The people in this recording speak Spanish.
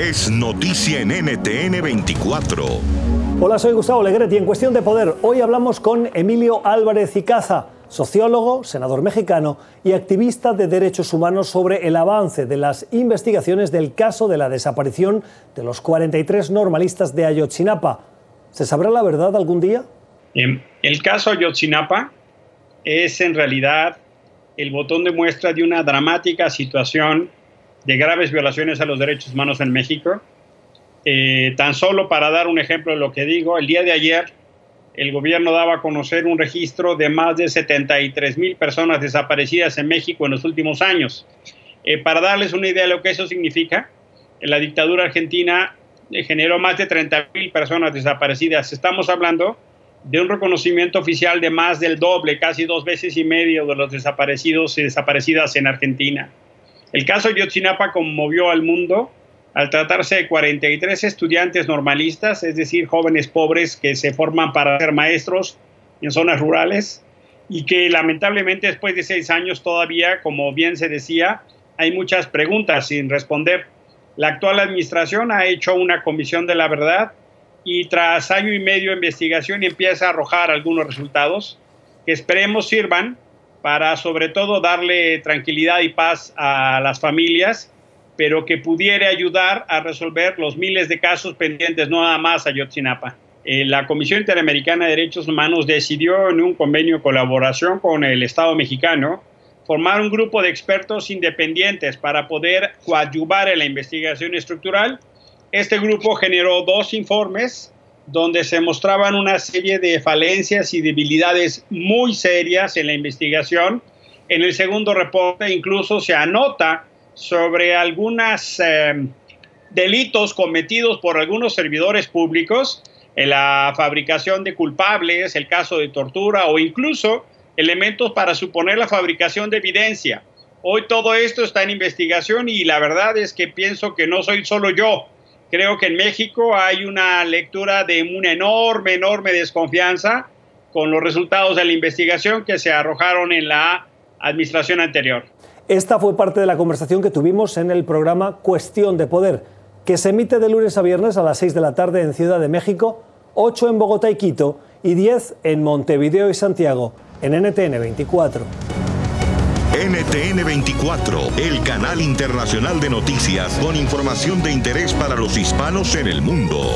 es noticia en NTN 24. Hola, soy Gustavo Legret y en Cuestión de Poder hoy hablamos con Emilio Álvarez Icaza, sociólogo, senador mexicano y activista de derechos humanos sobre el avance de las investigaciones del caso de la desaparición de los 43 normalistas de Ayotzinapa. ¿Se sabrá la verdad algún día? Em, el caso Ayotzinapa es en realidad el botón de muestra de una dramática situación de graves violaciones a los derechos humanos en México. Eh, tan solo para dar un ejemplo de lo que digo, el día de ayer el gobierno daba a conocer un registro de más de 73 mil personas desaparecidas en México en los últimos años. Eh, para darles una idea de lo que eso significa, la dictadura argentina eh, generó más de 30 mil personas desaparecidas. Estamos hablando de un reconocimiento oficial de más del doble, casi dos veces y medio de los desaparecidos y desaparecidas en Argentina. El caso Yotzinapa conmovió al mundo al tratarse de 43 estudiantes normalistas, es decir, jóvenes pobres que se forman para ser maestros en zonas rurales y que lamentablemente después de seis años todavía, como bien se decía, hay muchas preguntas sin responder. La actual administración ha hecho una comisión de la verdad y tras año y medio de investigación empieza a arrojar algunos resultados que esperemos sirvan para sobre todo darle tranquilidad y paz a las familias, pero que pudiera ayudar a resolver los miles de casos pendientes, no nada más a Yotzinapa. Eh, la Comisión Interamericana de Derechos Humanos decidió en un convenio de colaboración con el Estado mexicano formar un grupo de expertos independientes para poder coadyuvar en la investigación estructural este grupo generó dos informes donde se mostraban una serie de falencias y debilidades muy serias en la investigación. En el segundo reporte incluso se anota sobre algunos eh, delitos cometidos por algunos servidores públicos en la fabricación de culpables, el caso de tortura o incluso elementos para suponer la fabricación de evidencia. Hoy todo esto está en investigación y la verdad es que pienso que no soy solo yo Creo que en México hay una lectura de una enorme, enorme desconfianza con los resultados de la investigación que se arrojaron en la administración anterior. Esta fue parte de la conversación que tuvimos en el programa Cuestión de Poder, que se emite de lunes a viernes a las 6 de la tarde en Ciudad de México, 8 en Bogotá y Quito y 10 en Montevideo y Santiago, en NTN 24. NTN 24, el canal internacional de noticias con información de interés para los hispanos en el mundo.